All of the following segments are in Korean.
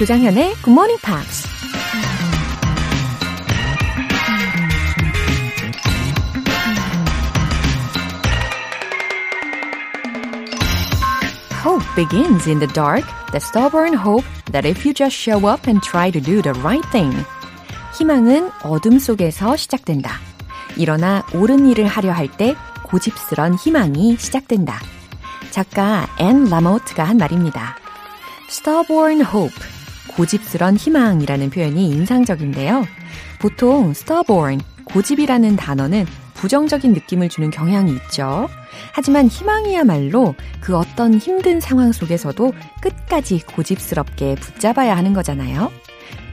조장현의 Good Morning Pops. Hope begins in the dark, the stubborn hope that if you just show up and try to do the right thing. 희망은 어둠 속에서 시작된다. 일어나 옳은 일을 하려 할 때 고집스런 희망이 시작된다. 작가 앤 라모트가 한 말입니다. stubborn hope, 고집스런 희망이라는 표현이 인상적인데요. 보통 stubborn, 고집이라는 단어는 부정적인 느낌을 주는 경향이 있죠. 하지만 희망이야말로 그 어떤 힘든 상황 속에서도 끝까지 고집스럽게 붙잡아야 하는 거잖아요.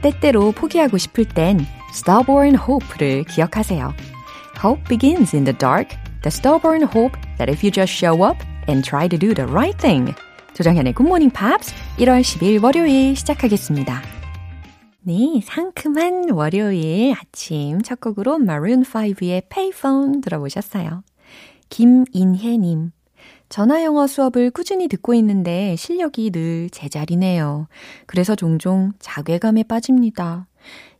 때때로 포기하고 싶을 땐 stubborn hope를 기억하세요. Hope begins in the dark. The stubborn hope that if you just show up and try to do the right thing. 조정현의 Morning Pops 1월 10일 월요일 시작하겠습니다. 네, 상큼한 월요일 아침 첫 곡으로 Maroon5의 Payphone 들어보셨어요. 김인혜님, 전화 영어 수업을 꾸준히 듣고 있는데 실력이 늘 제자리네요. 그래서 종종 자괴감에 빠집니다.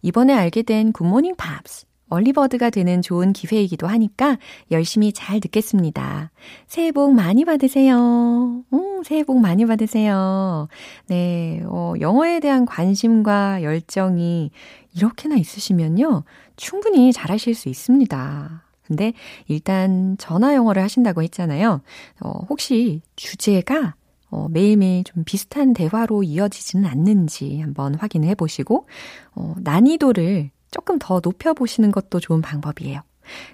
이번에 알게 된 굿모닝 팝스. 얼리버드가 되는 좋은 기회이기도 하니까 열심히 잘 듣겠습니다. 새해 복 많이 받으세요. 음, 새해 복 많이 받으세요. 네, 어, 영어에 대한 관심과 열정이 이렇게나 있으시면요. 충분히 잘하실 수 있습니다. 근데 일단 전화 영어를 하신다고 했잖아요. 어, 혹시 주제가 어, 매일매일 좀 비슷한 대화로 이어지지는 않는지 한번 확인해 보시고, 어, 난이도를 조금 더 높여보시는 것도 좋은 방법이에요.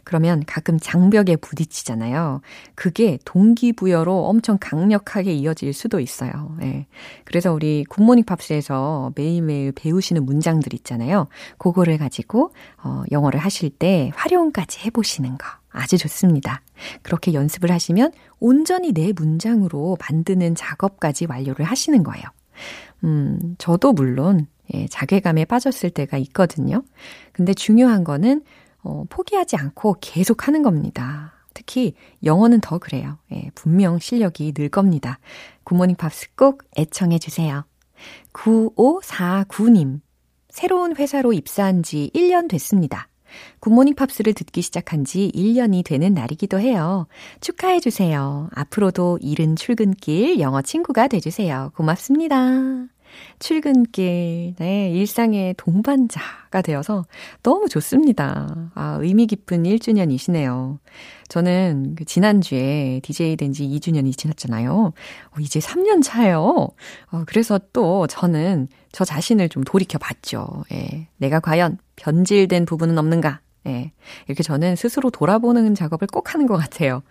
그러면 가끔 장벽에 부딪히잖아요. 그게 동기부여로 엄청 강력하게 이어질 수도 있어요. 예. 그래서 우리 굿모닝 팝스에서 매일매일 배우시는 문장들 있잖아요. 그거를 가지고 어, 영어를 하실 때 활용까지 해보시는 거 아주 좋습니다. 그렇게 연습을 하시면 온전히 내 문장으로 만드는 작업까지 완료를 하시는 거예요. 음, 저도 물론 예, 자괴감에 빠졌을 때가 있거든요. 근데 중요한 거는 어, 포기하지 않고 계속 하는 겁니다. 특히 영어는 더 그래요. 예, 분명 실력이 늘 겁니다. 굿모닝 팝스 꼭 애청해 주세요. 9549님. 새로운 회사로 입사한 지 1년 됐습니다. 굿모닝 팝스를 듣기 시작한 지 1년이 되는 날이기도 해요. 축하해 주세요. 앞으로도 이른 출근길 영어 친구가 돼 주세요. 고맙습니다. 출근길, 네, 일상의 동반자가 되어서 너무 좋습니다. 아, 의미 깊은 1주년이시네요. 저는 그 지난주에 DJ 된 지 2주년이 지났잖아요. 어, 이제 3년 차예요. 어, 그래서 또 저는 저 자신을 좀 돌이켜 봤죠. 예. 내가 과연 변질된 부분은 없는가? 예. 이렇게 저는 스스로 돌아보는 작업을 꼭 하는 것 같아요.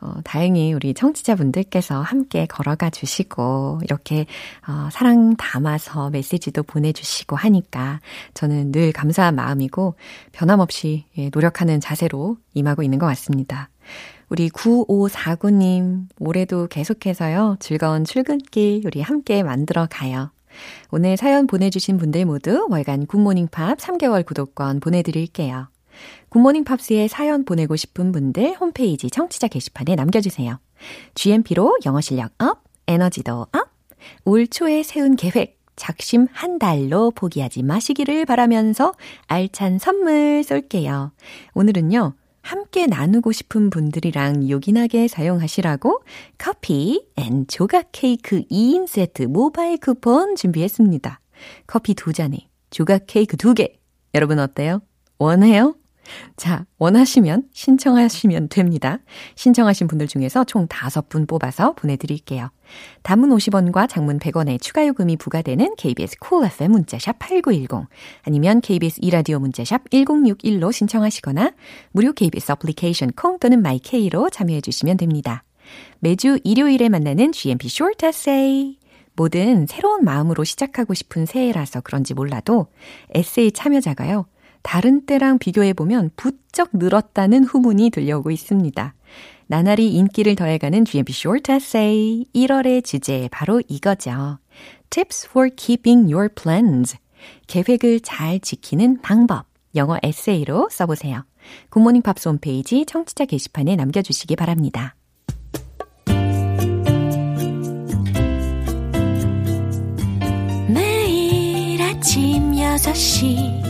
어, 다행히 우리 청취자분들께서 함께 걸어가 주시고, 이렇게, 어, 사랑 담아서 메시지도 보내주시고 하니까 저는 늘 감사한 마음이고, 변함없이 예, 노력하는 자세로 임하고 있는 것 같습니다. 우리 9549님, 올해도 계속해서요, 즐거운 출근길 우리 함께 만들어 가요. 오늘 사연 보내주신 분들 모두 월간 굿모닝 팝 3개월 구독권 보내드릴게요. 굿모닝 팝스에 사연 보내고 싶은 분들 홈페이지 청취자 게시판에 남겨주세요. GMP로 영어 실력 up, 에너지도 up, 올 초에 세운 계획, 작심 한 달로 포기하지 마시기를 바라면서 알찬 선물 쏠게요. 오늘은요, 함께 나누고 싶은 분들이랑 요긴하게 사용하시라고 커피 and 조각 케이크 2인 세트 모바일 쿠폰 준비했습니다. 커피 두 잔에 조각 케이크 두 개. 여러분 어때요? 원해요? 자, 원하시면 신청하시면 됩니다. 신청하신 분들 중에서 총 5분 뽑아서 보내드릴게요. 단문 50원과 장문 100원의 추가 요금이 부과되는 KBS cool FM 문자샵 8910 아니면 KBS 이라디오 문자샵 1061로 신청하시거나 무료 KBS 어플리케이션 콩 또는 마이케이로 참여해 주시면 됩니다. 매주 일요일에 만나는 GMP Short Essay. 뭐든 새로운 마음으로 시작하고 싶은 새해라서 그런지 몰라도 에세이 참여자가요. 다른 때랑 비교해보면 부쩍 늘었다는 후문이 들려오고 있습니다. 나날이 인기를 더해가는 GMP Short Essay 1월의 주제 바로 이거죠. Tips for keeping your plans. 계획을 잘 지키는 방법. 영어 에세이로 써보세요. 굿모닝 팝스 홈페이지 청취자 게시판에 남겨주시기 바랍니다. 매일 6시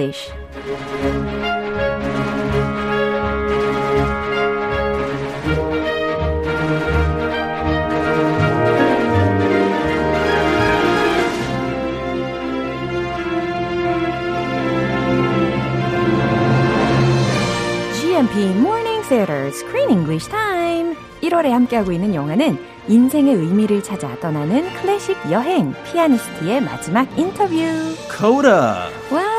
English. GMP Morning Theater Screen English Time. 1월에 함께하고 있는 영화는 인생의 의미를 찾아 떠나는 클래식 여행 피아니스트의 마지막 인터뷰. Coda. 와우,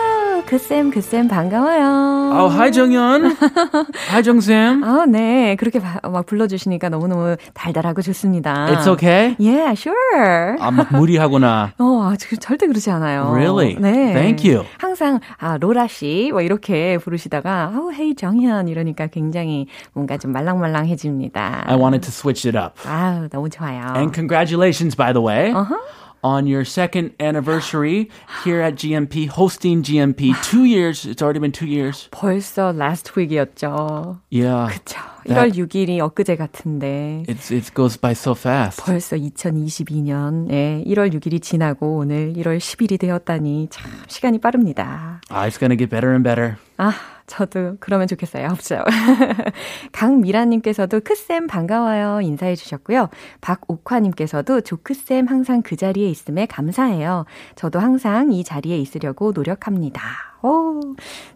그쌤, 그쌤 반가워요. Oh, hi, 정연. hi, 정쌤. 아, 네. 그렇게 바, 막 불러주시니까 너무너무 달달하고 좋습니다. It's okay? Yeah, sure. 아, 막 무리하구나. 어, 아, 저- 절대 그러지 않아요. Really? 네. Thank you. 항상, 아, 로라 씨, 뭐 이렇게 부르시다가, 아우, 헤이, 정현, 이러니까 굉장히 뭔가 좀 말랑말랑해집니다. I wanted to switch it up. 아우, 너무 좋아요. And congratulations, by the way. Uh-huh. On your second anniversary here at GMP, hosting GMP. Two years. It's already been two years. 벌써 last week이었죠. Yeah. 그쵸. That- 1월 6일이 엊그제 같은데. It's, it goes by so fast. 벌써 2022년, 예, 1월 6일이 지나고 오늘 1월 10일이 되었다니 참 시간이 빠릅니다. Ah, it's to get better and better. 아, 저도 그러면 좋겠어요. 없죠. 강미라님께서도 크쌤 반가워요. 인사해 주셨고요. 박옥화님께서도 조크쌤 항상 그 자리에 있음에 감사해요. 저도 항상 이 자리에 있으려고 노력합니다. 오,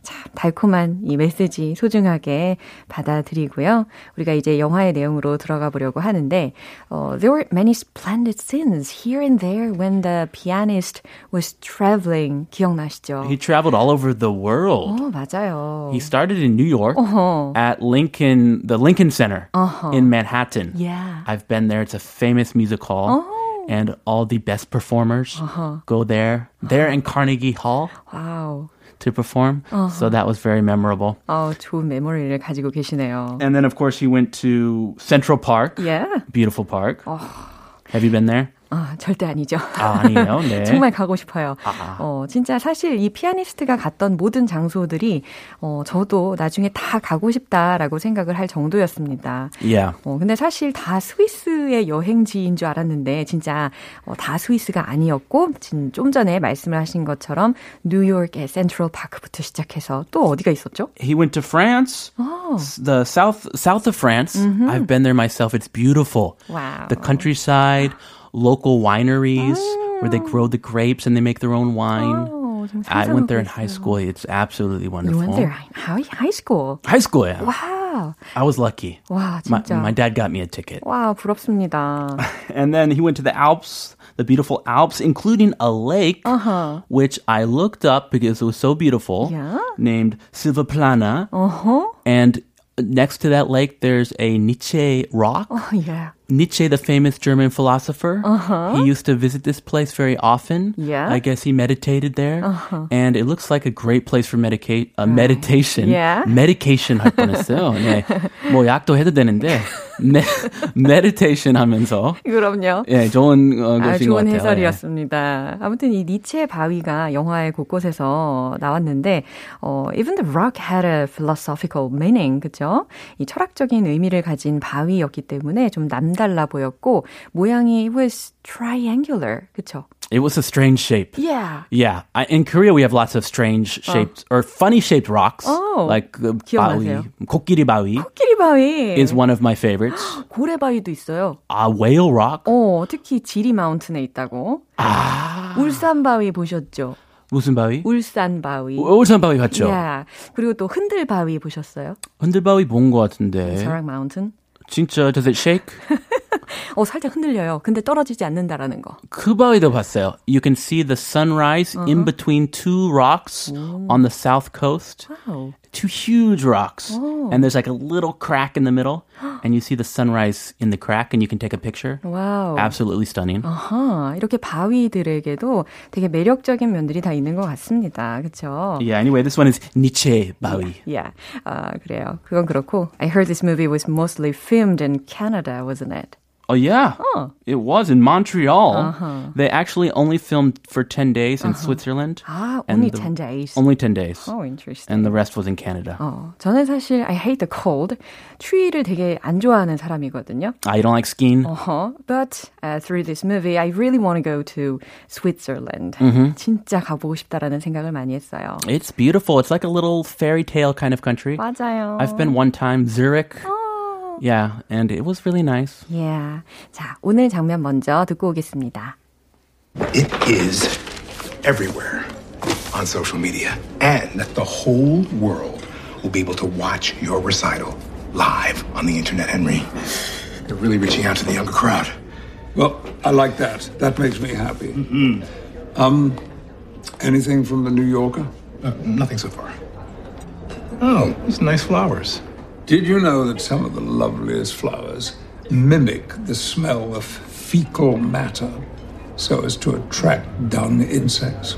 참, 달콤한 이 메시지 소중하게 받아들이고요. 우리가 이제 영화의 내용으로 들어가 보려고 하는데, 어, there were many splendid scenes here and there when the pianist was traveling. 기억나시죠? He traveled all over the world. 어, 맞아요. He started in New York 어허. at Lincoln, the Lincoln Center Uh-huh. in Manhattan. Yeah. I've been there. It's a famous music hall. And all the best performers go there. There in Carnegie Hall 와우. to perform. So that was very memorable. 어, 좋은 메모리를 가지고 계시네요. And then, of course, he went to Central Park. Yeah. Beautiful park. Have you been there? 아, 절대 아니죠. 아, 아니에요. 네. 정말 가고 싶어요. 아. 어, 진짜 사실 이 피아니스트가 갔던 모든 장소들이 어, 저도 나중에 다 가고 싶다라고 생각을 할 정도였습니다. Yeah. 어, 근데 사실 다 스위스의 여행지인 줄 알았는데 진짜 어, 다 스위스가 아니었고 진, 좀 전에 말씀을 하신 것처럼 뉴욕의 센트럴 파크부터 시작해서 또 어디가 있었죠? He went to France, Oh. the south south of France. I've been there myself. It's beautiful. Wow. The countryside, local wineries where they grow the grapes and they make their own wine. 어, 좀 I went there in 상상하고 high 있어요. school. It's absolutely You wonderful. went there high, high school. High school, yeah. 와우. I was lucky. 와, My, 진짜. my dad got me a ticket. 와, 부럽습니다. And then he went to the Alps, the beautiful Alps, including a lake, Uh-huh. which I looked up because it was so beautiful, Yeah. named Silvaplana. 어허. And next to that lake, there's a Nietzsche rock. 어, 예. Nietzsche, the famous German philosopher, he used to visit this place very often. Uh-huh. Yeah. I guess he meditated there. And it looks like a great place for medica- uh, meditation. Yeah. Medication 할 뻔했어요. 네. 뭐 약도 해도 되는데 메, meditation 하면서 그럼요. 예, 좋은 어, 아, 곳인 것 좋은 같아요. 예. 해설이었습니다. 아무튼 이 니체 바위가 영화의 곳곳에서 나왔는데, 어, even the rock had a philosophical meaning, 그죠? 이 철학적인 의미를 가진 바위였기 때문에 좀 남 달라 보였고, 모양이 was triangular, 그쵸? It was a strange shape. Yeah. Yeah, I, in Korea we have lots of strange shaped or funny shaped rocks, Oh. like uh, 기억나세요? 바위, 코끼리 바위 코끼리 바위. is one of my favorites. 고래 바위도 있어요. A whale rock. 어, 특히 지리 마운틴에 있다고. 아, 울산 바위 보셨죠? 무슨 바위? 울산 바위. 울산 바위 봤죠? Yeah. 그리고 또 흔들 바위 보셨어요? 흔들 바위 본 것 같은데. 사랑 마운틴. 진짜 does it shake? 어, 살짝 흔들려요. 근데 떨어지지 않는다라는 거. 그 바위도 봤어요. You can see the sunrise in between two rocks on the south coast. 와우. Two huge rocks. And there's like a little crack in the middle. and you see the sunrise in the crack and you can take a picture. 와우. Absolutely stunning. 아하, 이렇게 바위들에게도 되게 매력적인 면들이 다 있는 것 같습니다. 그렇죠? Yeah, anyway, this one is Nietzsche Bawi. Yeah. 아, 그래요. 그건 그렇고 I heard this movie was mostly filmed in Canada, wasn't it? Oh yeah, Oh. it was in Montreal. Uh-huh. They actually only filmed for ten days in Switzerland. 아, and only the- 10 days. Only ten days, Oh, interesting. and the rest was in Canada. 어, 저는 사실 I hate the cold. 추위를 되게 안 좋아하는 사람이거든요. Ah, you don't like skiing? Uh-huh. But uh, through this movie, I really want to go to Switzerland. 진짜 가보고 싶다라는 생각을 많이 했어요. It's beautiful. It's like a little fairy tale kind of country. 맞아요. I've been one time Zurich. 어. Yeah, and it was really nice. Yeah. 자, 오늘 장면 먼저 듣고 오겠습니다. It is everywhere on social media. And the whole world will be able to watch your recital live on the internet, Henry. They're really reaching out to the younger crowd. Well, I like that. That makes me happy. Um, anything from the New Yorker? Uh, nothing so far. Oh, these nice flowers. Did you know that some of the loveliest flowers mimic the smell of fecal matter so as to attract dung insects?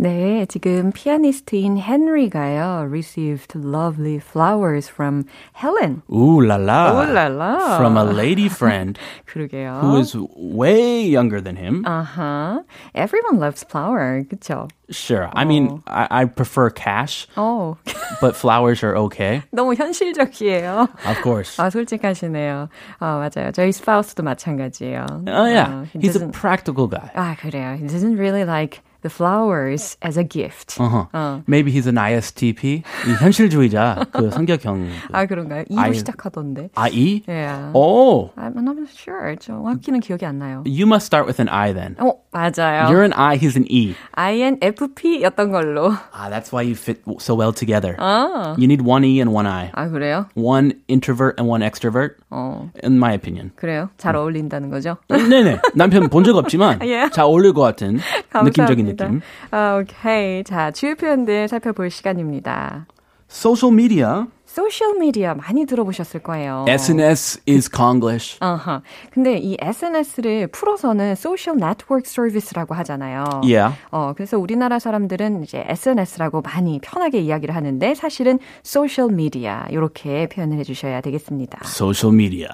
네, 지금 피아니스트인 헨리가요, received lovely flowers from Helen. Ooh la la. Ooh la la. From a lady friend 그러게요. who is way younger than him. Uh-huh. Everyone loves flower, 그쵸? Sure. I mean, I, I prefer cash, 어, but flowers are okay. 너무 현실적이에요. Of course. 아, 솔직하시네요. 아, 맞아요. 저희 스파우스도 마찬가지예요. Oh yeah, 어, he he's a doesn't- practical guy. 아, 그래요. He doesn't really like the flowers as a gift. Uh-huh. Maybe he's an ISTP. 이 현실주의자. 그 성격형. 그 아, 그런가요? E로 I- 시작하던데. I? Yeah. Oh, I'm not sure. 정확히는 기억이 안 나요. you must start with an I then. 어, 맞아요. You're an I, he's an E. INFP였던 걸로. Ah, that's why you fit so well together. You need one E and one I. 아, 그래요? One introvert and one extrovert, 어, in my opinion. 그래요? 잘 어울린다는 거죠? 네네. 남편 본 적 없지만 예. 잘 어울릴 것 같은 느낌적인 감사합니다. 느낌. 아, 오케이. 자, 주요 표현들 살펴볼 시간입니다. Social media, 소셜 미디어 많이 들어보셨을 거예요. SNS is Konglish. 아하. 근데 이 SNS를 풀어서는 소셜 네트워크 서비스라고 하잖아요. Yeah. 어, 그래서 우리나라 사람들은 이제 SNS라고 많이 편하게 이야기를 하는데 사실은 소셜 미디어 이렇게 표현을 해 주셔야 되겠습니다. Social media.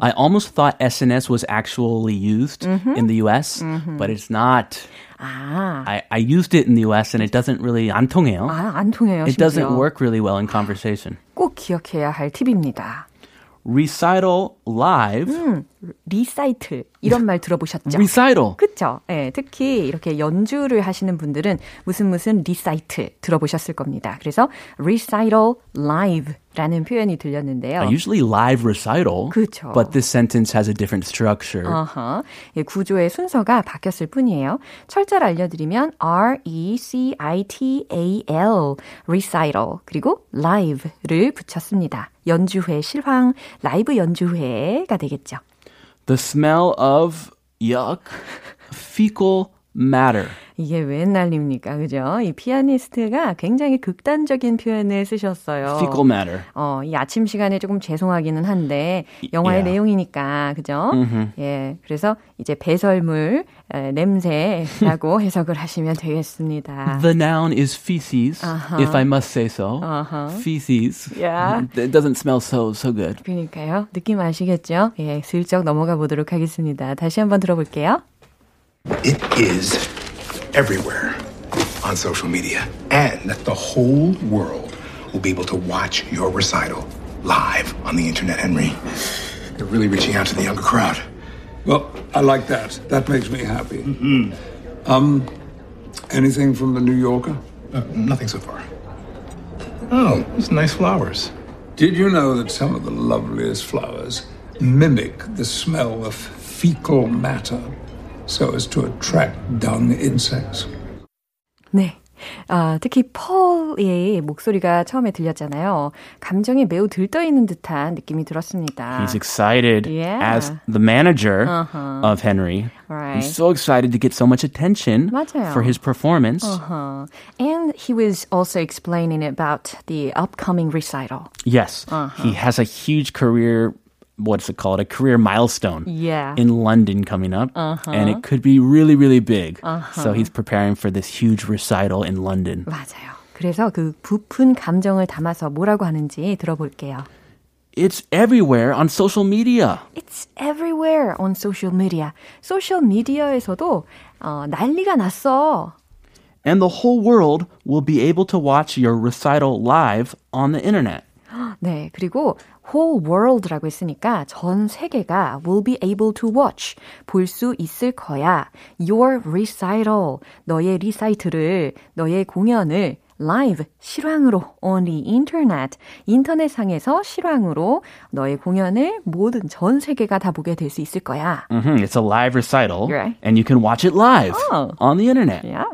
I almost thought SNS was actually used Mm-hmm. in the US, but it's not. 아, I, I used it in the US and it doesn't really 안 통해요. 아, 안 통해요. It doesn't 심지어. work really well in conversation. 꼭 기억해야 할 팁입니다. Recital live. 리사이틀 이런 말 들어보셨죠? Recital. 그쵸? 예, 특히 이렇게 연주를 하시는 분들은 무슨 무슨 리사이트 들어보셨을 겁니다. 그래서 recital live라는 표현이 들렸는데요. Uh, usually live recital. 그쵸. But this sentence has a different structure. 어허. 예, 구조의 순서가 바뀌었을 뿐이에요. 철자를 알려드리면 R-E-C-I-T-A-L, recital, 그리고 live를 붙였습니다. 연주회, 실황, 라이브 연주회가 되겠죠. The smell of yuck, fecal matter. 이게 웬 난립니까? 그죠? 이 피아니스트가 굉장히 극단적인 표현을 쓰셨어요. Fecal matter. 어, 이 아침 시간에 조금 죄송하기는 한데 영화의 Yeah. 내용이니까 그죠? 예, 그래서 이제 배설물 에, 냄새라고 해석을 하시면 되겠습니다. The noun is feces, Uh-huh. if I must say so. Feces. Yeah. It doesn't smell so so good. 그러니까요. 느낌 아시겠죠? 예, 슬쩍 넘어가 보도록 하겠습니다. 다시 한번 들어볼게요. It is everywhere on social media. And that the whole world will be able to watch your recital live on the internet, Henry. They're really reaching out to the younger crowd. Well, I like that. That makes me happy. Um, anything from the New Yorker? Uh, nothing so far. Oh, these nice flowers. Did you know that some of the loveliest flowers mimic the smell of fecal matter so as to attract dung insects? 네. 아, 특히 펄의 목소리가 처음에 들렸잖아요. 감정이 매우 들떠있는 듯한 느낌이 들었습니다. He's excited Yeah. as the manager Uh-huh. of Henry. Right. He's so excited to get so much attention 맞아요. for his performance. Uh-huh. And he was also explaining about the upcoming recital. Yes, Uh-huh. he has a huge career. What's it called? A career milestone Yeah. in London coming up, Uh-huh. and it could be really, really big. So he's preparing for this huge recital in London. 맞아요. 그래서 그 부푼 감정을 담아서 뭐라고 하는지 들어볼게요. It's everywhere on social media. It's everywhere on social media. 소셜 미디어에서도 어, 난리가 났어. And the whole world will be able to watch your recital live on the internet. 네, 그리고 whole world라고 했으니까 전 세계가 will be able to watch 볼 수 있을 거야. Your recital 너의 리사이트를 너의 공연을 live 실황으로 on the internet 인터넷상에서 실황으로 너의 공연을 모든 전 세계가 다 보게 될 수 있을 거야. hmm It's a live recital, Right. and you can watch it live Oh. on the internet. Yeah.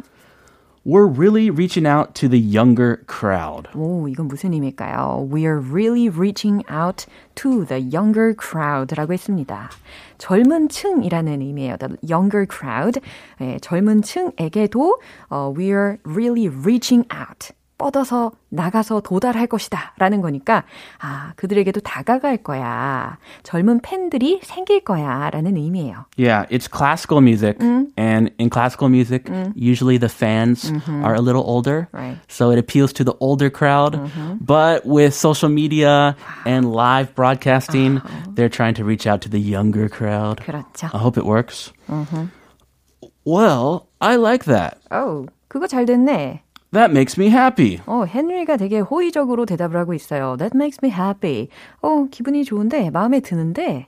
We're really reaching out to the younger crowd. 오, 이건 무슨 의미일까요? We are really reaching out to the younger crowd라고 했습니다. 젊은 층이라는 의미예요. The younger crowd. 예, 젊은 층에게도 어, we are really reaching out. 뻗어서 나가서 도달할 것이다. 라는 거니까, 아, 그들에게도 다가갈 거야. 젊은 팬들이 생길 거야. 라는 의미예요. Yeah, it's classical music, Mm. and in classical music, usually the fans are a little older, Mm-hmm. Right. Mm-hmm. so it appeals to the older crowd. But with social media and live broadcasting, they're trying to reach out to the younger crowd. 그렇죠. I hope it works. Mm-hmm. Well, I like that. 어 그거 잘 됐네. That makes me happy. 어, 헨리가 되게 호의적으로 대답을 하고 있어요. That makes me happy. 어, 기분이 좋은데, 마음에 드는데,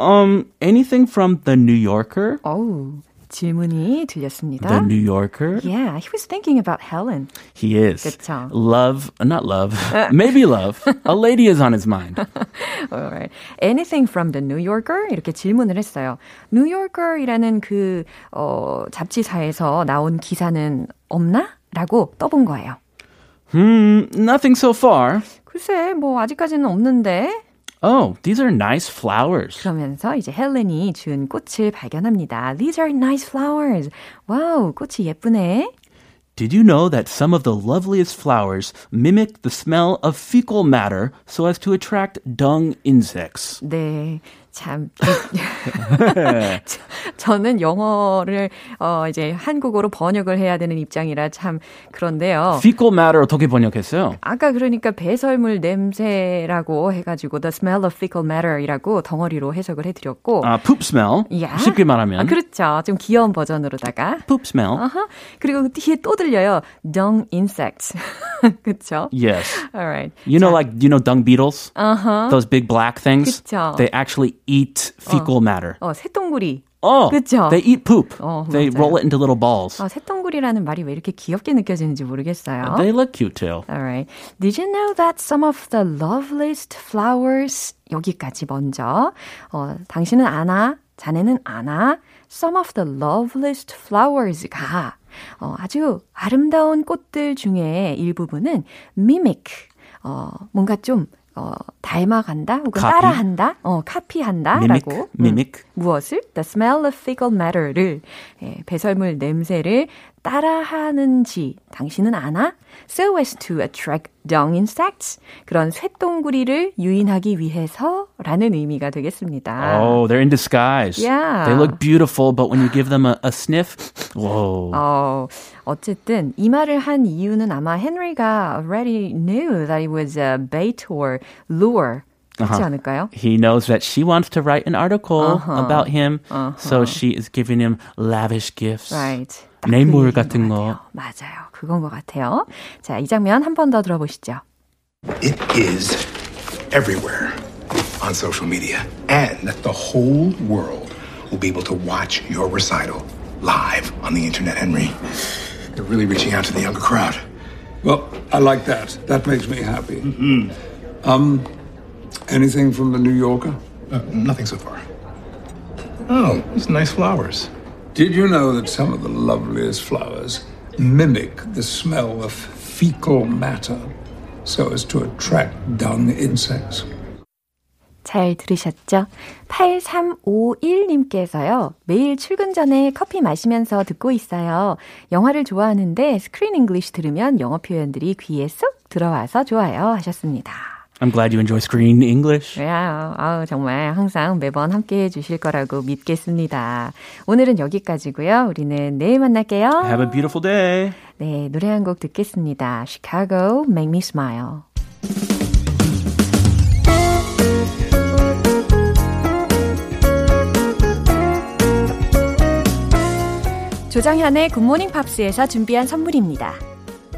Um, anything from the New Yorker? 어우, 질문이 들렸습니다. The New Yorker? Yeah, he was thinking about Helen. He is. 그쵸. Love, not love, maybe love. A lady is on his mind. Alright. Anything from the New Yorker? 이렇게 질문을 했어요. New Yorker이라는 그, 어, 잡지사에서 나온 기사는 없나? 라고 떠본 거예요. Hmm, nothing so far. 글쎄, 뭐, 아직까지는 없는데. Oh, these are nice flowers. 그러면서 이제 헬렌이 준 꽃을 발견합니다. These are nice flowers. 와우, 꽃이 예쁘네. Did you know that some of the loveliest flowers mimic the smell of fecal matter so as to attract dung insects? 네. 참. 저는 영어를, 어, 이제 한국어로 번역을 해야 되는 입장이라 참 그런데요. Fecal matter 어떻게 번역했어요? 아까 그러니까 배설물 냄새라고 해가지고 the smell of fecal matter이라고 덩어리로 해석을 해드렸고. 아, poop smell. 야. 쉽게 말하면. 아, 그렇죠. 좀 귀여운 버전으로다가. poop smell. 아하. 그리고 뒤에 또 들려요. dung insects. 그렇죠? Yes. Alright. You know, like, you know, dung beetles? Uh-huh. Those big black things? 그쵸. They actually eat fecal matter. 어, 새똥구리. Oh, 그쵸. they eat poop. 어, they 맞아요. roll it into little balls. 어, 새똥구리라는 말이 왜 이렇게 귀엽게 느껴지는지 모르겠어요. They look cute too. Alright. Did you know that some of the loveliest flowers 여기까지 먼저 어, 당신은 아나, 자네는 아나. Some of the loveliest flowers가 어, 아주 아름다운 꽃들 중에 일부분은 mimic 어, 뭔가 좀 어, 닮아간다 혹은 Copy. 따라한다, 어, 카피한다라고 Mimic, mimic. 무엇을? The smell of fecal matter를 예, 배설물 냄새를 따라하는지 당신은 아나? So as to attract dung insects 그런 쇠똥구리를 유인하기 위해서라는 의미가 되겠습니다. Oh, they're in disguise. Yeah. They look beautiful, but when you give them a, a sniff, whoa. 어, 어쨌든 이 말을 한 이유는 아마 헨리가 already knew that it was a bait or lure. 그렇지 않을까요? He knows that she wants to write an article Uh-huh. about him, so she is giving him lavish gifts. Right. 딱그 뇌물 얘기인 같은 것 거. 같아요. 맞아요. 그건 것 같아요. 자, 이 장면 한 번 더 들어보시죠. It is everywhere on social media. And the whole world will be able to watch your recital live on the internet, Henry. They're really reaching out to the younger crowd. Well, I like that. That makes me happy. Um, anything from the New Yorker? Uh, nothing so far. Oh, these nice flowers. Did you know that some of the loveliest flowers mimic the smell of fecal matter so as to attract dung insects. 잘 들으셨죠? 8351님께서요, 매일 출근 전에 커피 마시면서 듣고 있어요. 영화를 좋아하는데 Screen English 들으면 영어 표현들이 귀에 쏙 들어와서 좋아요. 하셨습니다. I'm glad you enjoy screen English. 네, 아우, 정말 항상 매번 함께 해 주실 거라고 믿겠습니다. 오늘은 여기까지고요. 우리는 내일 만날게요. Have a beautiful day. 네, 노래 한 곡 듣겠습니다. Chicago, Make Me Smile. 조정현의 굿모닝 팝스에서 준비한 선물입니다.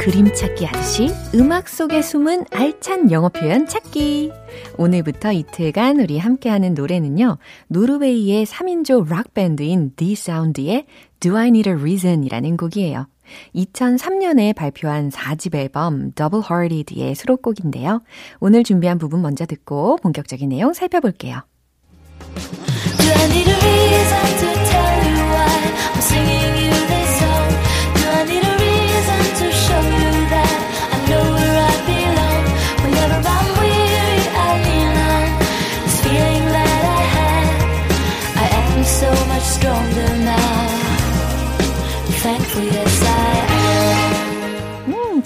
그림 찾기 하듯이 음악 속에 숨은 알찬 영어 표현 찾기. 오늘부터 이틀간 우리 함께하는 노래는요. 노르웨이의 3인조 락밴드인 D'Sound의 Do I Need a Reason 이라는 곡이에요. 2003년에 발표한 4집 앨범 Double Hearted의 수록곡인데요. 오늘 준비한 부분 먼저 듣고 본격적인 내용 살펴볼게요. Do I need a reason to tell you why I'm singing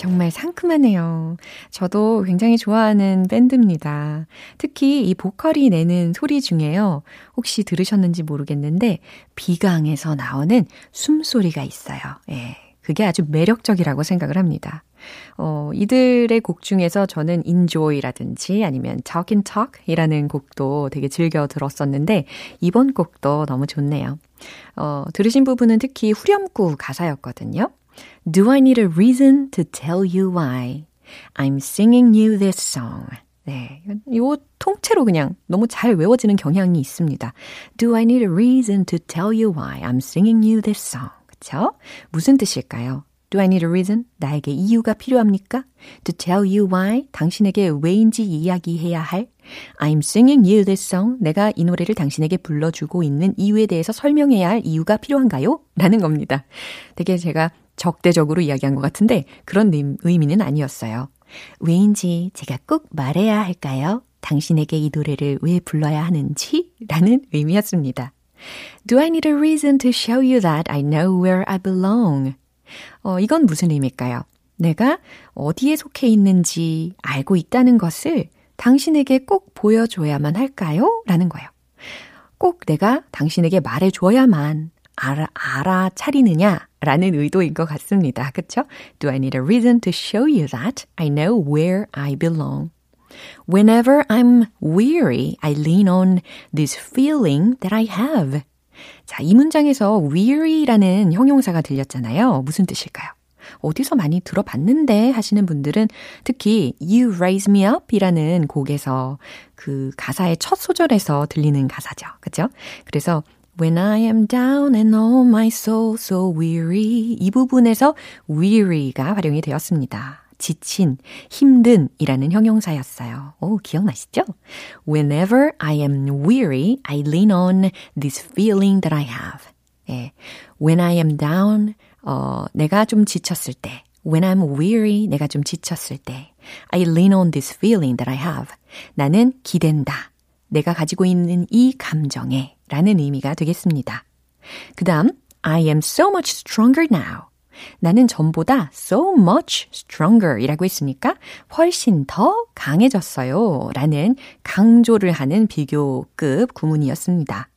정말 상큼하네요. 저도 굉장히 좋아하는 밴드입니다. 특히 이 보컬이 내는 소리 중에요. 혹시 들으셨는지 모르겠는데, 비강에서 나오는 숨소리가 있어요. 예. 그게 아주 매력적이라고 생각을 합니다. 어, 이들의 곡 중에서 저는 Enjoy라든지 아니면 Talk and Talk 이라는 곡도 되게 즐겨 들었었는데, 이번 곡도 너무 좋네요. 어, 들으신 부분은 특히 후렴구 가사였거든요. Do I need a reason to tell you why I'm singing you this song? 네. 요 통째로 그냥 너무 잘 외워지는 경향이 있습니다. Do I need a reason to tell you why I'm singing you this song? 그쵸? 무슨 뜻일까요? Do I need a reason? 나에게 이유가 필요합니까? To tell you why? 당신에게 왜인지 이야기해야 할? I'm singing you this song. 내가 이 노래를 당신에게 불러주고 있는 이유에 대해서 설명해야 할 이유가 필요한가요? 라는 겁니다. 되게 제가 적대적으로 이야기한 것 같은데 그런 의미는 아니었어요. 왜인지 제가 꼭 말해야 할까요? 당신에게 이 노래를 왜 불러야 하는지? 라는 의미였습니다. Do I need a reason to show you that I know where I belong? 어, 이건 무슨 의미일까요? 내가 어디에 속해 있는지 알고 있다는 것을 당신에게 꼭 보여줘야만 할까요? 라는 거예요. 꼭 내가 당신에게 말해줘야만 알아, 알아차리느냐? 라는 의도인 것 같습니다. 그쵸? Do I need a reason to show you that I know where I belong? Whenever I'm weary, I lean on this feeling that I have. 자, 이 문장에서 weary라는 형용사가 들렸잖아요. 무슨 뜻일까요? 어디서 많이 들어봤는데 하시는 분들은 특히 You Raise Me Up 이라는 곡에서 그 가사의 첫 소절에서 들리는 가사죠. 그죠? 그래서 When I am down and oh my soul so weary 이 부분에서 weary가 활용이 되었습니다. 지친, 힘든 이라는 형용사였어요. 오, 기억나시죠? Whenever I am weary, I lean on this feeling that I have. 예. When I am down, 어, 내가 좀 지쳤을 때. When I'm weary, 내가 좀 지쳤을 때. I lean on this feeling that I have. 나는 기댄다. 내가 가지고 있는 이 감정에 라는 의미가 되겠습니다. 그 다음, I am so much stronger now. 나는 전보다 so much stronger 이라고 했으니까 훨씬 더 강해졌어요. 라는 강조를 하는 비교급 구문이었습니다.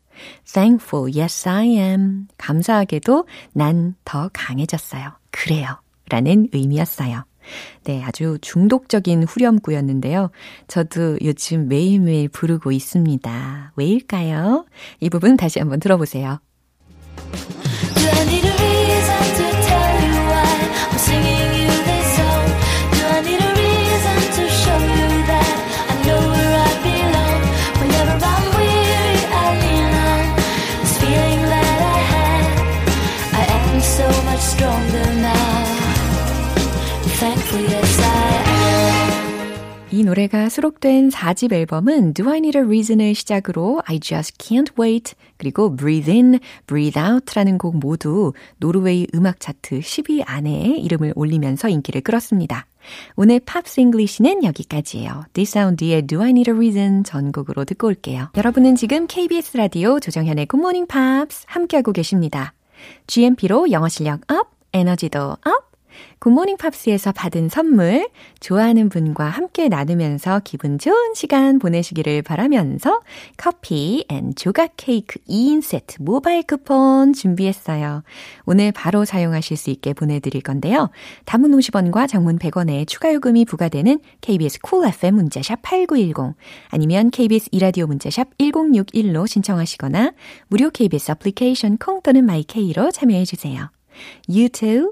Thankful, yes I am. 감사하게도 난 더 강해졌어요. 그래요. 라는 의미였어요. 네, 아주 중독적인 후렴구였는데요. 저도 요즘 매일매일 부르고 있습니다. 왜일까요? 이 부분 다시 한번 들어보세요. 노래가 수록된 4집 앨범은 Do I Need a Reason을 시작으로 I Just Can't Wait 그리고 Breathe In, Breathe Out라는 곡 모두 노르웨이 음악 차트 10위 안에 이름을 올리면서 인기를 끌었습니다. 오늘 Pops English는 여기까지예요. D'Sound의 Do I Need a Reason 전곡으로 듣고 올게요. 여러분은 지금 KBS 라디오 조정현의 Morning Pops 함께하고 계십니다. GMP로 영어 실력 up, 에너지도 up, 굿모닝 팝스에서 받은 선물, 좋아하는 분과 함께 나누면서 기분 좋은 시간 보내시기를 바라면서 커피 and 조각 케이크 2인 세트 모바일 쿠폰 준비했어요. 오늘 바로 사용하실 수 있게 보내드릴 건데요. 단문 50원과 장문 100원의 추가 요금이 부과되는 KBS cool FM 문자샵 8910 아니면 KBS 이라디오 문자샵 1061로 신청하시거나 무료 KBS 애플리케이션 콩 또는 마이케이로 참여해 주세요. You too,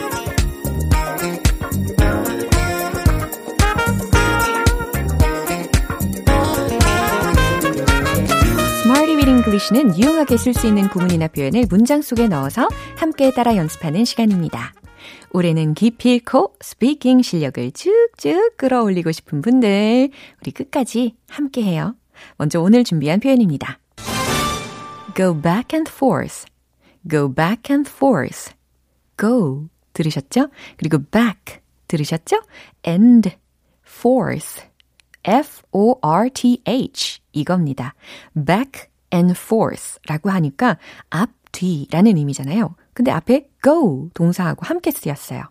English는 유용하게 쓸 수 있는 구문이나 표현을 문장 속에 넣어서 함께 따라 연습하는 시간입니다. 올해는 기필코 스피킹 실력을 쭉쭉 끌어올리고 싶은 분들, 우리 끝까지 함께 해요. 먼저 오늘 준비한 표현입니다. go back and forth, go back and forth, go 들으셨죠? 그리고 back 들으셨죠? and forth, F-O-R-T-H 이겁니다. back and forth 라고 하니까 앞, 뒤라는 의미잖아요. 근데 앞에 go 동사하고 함께 쓰였어요.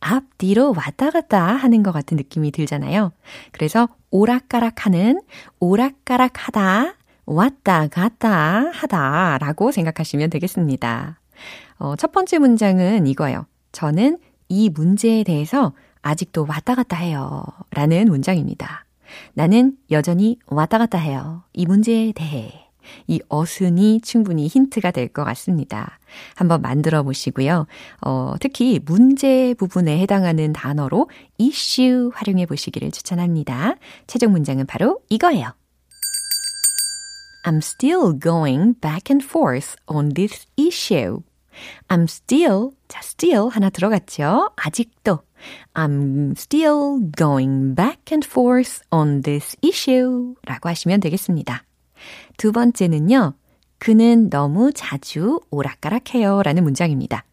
앞, 뒤로 왔다 갔다 하는 것 같은 느낌이 들잖아요. 그래서 오락가락 하는, 오락가락 하다, 왔다 갔다 하다 라고 생각하시면 되겠습니다. 어, 첫 번째 문장은 이거예요. 저는 이 문제에 대해서 아직도 왔다 갔다 해요. 라는 문장입니다. 나는 여전히 왔다 갔다 해요. 이 문제에 대해. 이 어순이 충분히 힌트가 될 것 같습니다. 한번 만들어 보시고요. 어, 특히 문제 부분에 해당하는 단어로 issue 활용해 보시기를 추천합니다. 최종 문장은 바로 이거예요. I'm still going back and forth on this issue. I'm still, 자, still 하나 들어갔죠? 아직도. I'm still going back and forth on this issue 라고 하시면 되겠습니다. 두 번째는요. 그는 너무 자주 오락가락해요 라는 문장입니다.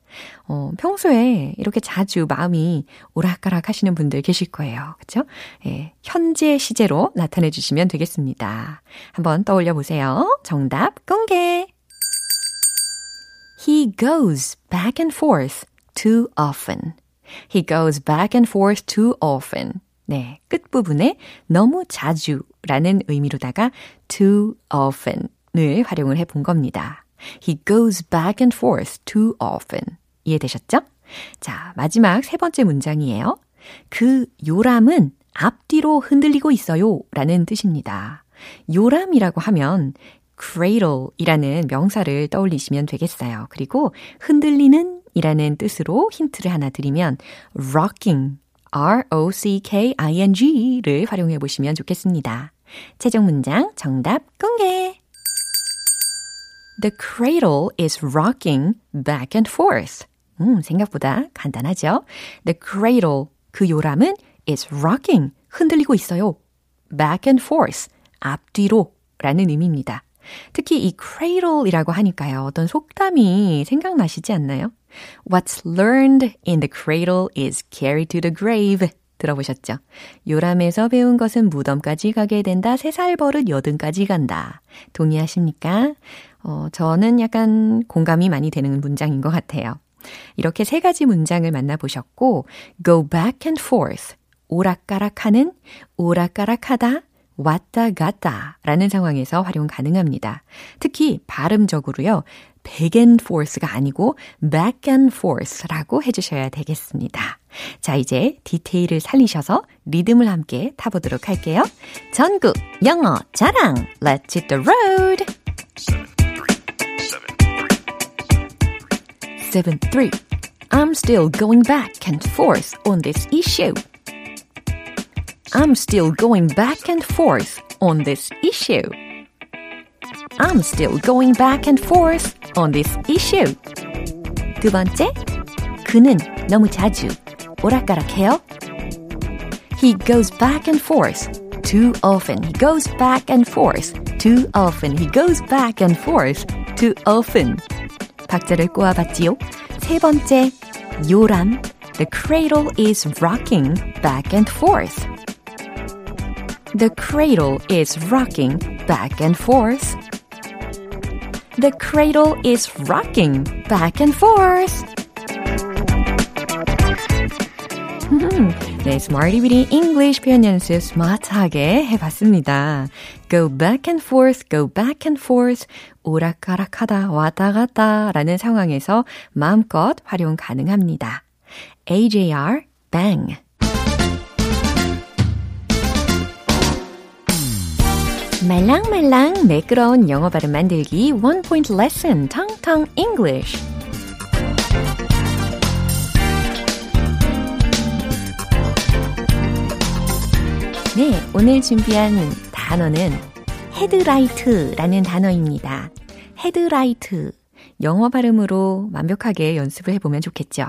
어, 평소에 이렇게 자주 마음이 오락가락 하시는 분들 계실 거예요. 그쵸? 예, 현재 시제로 나타내 주시면 되겠습니다. 한번 떠올려 보세요. 정답 공개! He goes back and forth too often. He goes back and forth too often. 네, 끝부분에 너무 자주라는 의미로다가 too often을 활용을 해본 겁니다. He goes back and forth too often. 이해되셨죠? 자, 마지막 세 번째 문장이에요. 그 요람은 앞뒤로 흔들리고 있어요 라는 뜻입니다. 요람이라고 하면 cradle 이라는 명사를 떠올리시면 되겠어요. 그리고 흔들리는 이라는 뜻으로 힌트를 하나 드리면 rocking, R-O-C-K-I-N-G를 활용해 보시면 좋겠습니다. 최종 문장 정답 공개! The cradle is rocking back and forth. 음, 생각보다 간단하죠? The cradle, 그 요람은 is rocking, 흔들리고 있어요. back and forth, 앞뒤로 라는 의미입니다. 특히 이 cradle이라고 하니까요. 어떤 속담이 생각나시지 않나요? What's learned in the cradle is carried to the grave. 들어보셨죠? 요람에서 배운 것은 무덤까지 가게 된다. 세 살 버릇 여든까지 간다. 동의하십니까? 어, 저는 약간 공감이 많이 되는 문장인 것 같아요. 이렇게 세 가지 문장을 만나보셨고, go back and forth. 오락가락하는, 오락가락하다, 왔다 갔다 라는 상황에서 활용 가능합니다. 특히 발음적으로요. back and forth가 아니고 back and forth라고 해주셔야 되겠습니다. 자, 이제 디테일을 살리셔서 리듬을 함께 타보도록 할게요. 전국 영어 자랑 Let's hit the road! 7-3 I'm still going back and forth on this issue. I'm still going back and forth on this issue. I'm still going back and forth on this issue. 두 번째, 그는 너무 자주 오락가락해요. He goes back and forth too often. He goes back and forth too often. He goes back and forth too often. 박자를 꼬아봤지요. 세 번째, 요람. The cradle is rocking back and forth. The cradle is rocking back and forth. The cradle is rocking back and forth. 네, Smarty Bitty English 표현 연습 스마트하게 해봤습니다. Go back and forth, go back and forth, 오락가락하다, 왔다 갔다 라는 상황에서 마음껏 활용 가능합니다. AJR, bang. 말랑말랑 매끄러운 영어 발음 만들기 One Point Lesson, 텅텅 English. 네, 오늘 준비한 단어는 헤드라이트라는 단어입니다. 헤드라이트. 영어 발음으로 완벽하게 연습을 해보면 좋겠죠.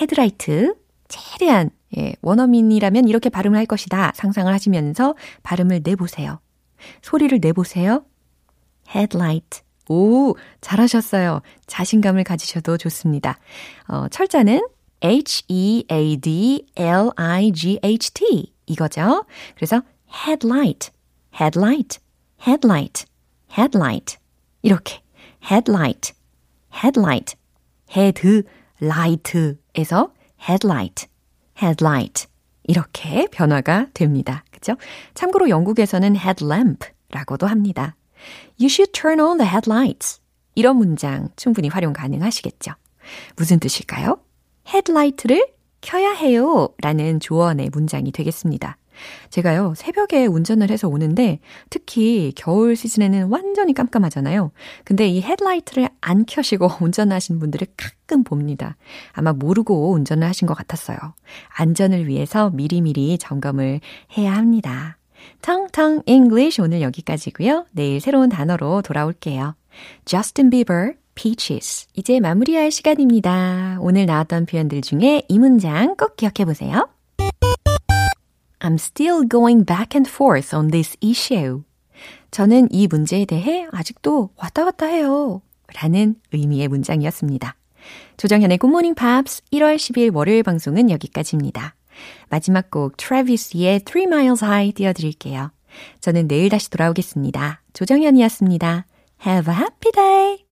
헤드라이트. 최대한, 예, 원어민이라면 이렇게 발음을 할 것이다. 상상을 하시면서 발음을 내보세요. 소리를 내보세요. headlight. 오, 잘하셨어요. 자신감을 가지셔도 좋습니다. 어, 철자는 H-E-A-D-L-I-G-H-T 이거죠. 그래서 headlight, headlight, headlight, headlight 이렇게 headlight, headlight, headlight에서 headlight, headlight 이렇게 변화가 됩니다. 그죠? 참고로 영국에서는 headlamp라고도 합니다. You should turn on the headlights. 이런 문장 충분히 활용 가능하시겠죠? 무슨 뜻일까요? 헤드라이트를 켜야 해요. 라는 조언의 문장이 되겠습니다. 제가요, 새벽에 운전을 해서 오는데, 특히 겨울 시즌에는 완전히 깜깜하잖아요. 근데 이 헤드라이트를 안 켜시고 운전하신 분들을 가끔 봅니다. 아마 모르고 운전을 하신 것 같았어요. 안전을 위해서 미리미리 점검을 해야 합니다. 텅텅 English 오늘 여기까지고요. 내일 새로운 단어로 돌아올게요. Justin Bieber, Peaches. 이제 마무리할 시간입니다. 오늘 나왔던 표현들 중에 이 문장 꼭 기억해 보세요. I'm still going back and forth on this issue. 저는 이 문제에 대해 아직도 왔다 갔다 해요. 라는 의미의 문장이었습니다. 조정현의 Morning Pops 1월 10일 월요일 방송은 여기까지입니다. 마지막 곡 트래비스의 Three Miles High 띄워드릴게요. 저는 내일 다시 돌아오겠습니다. 조정현이었습니다. Have a happy day!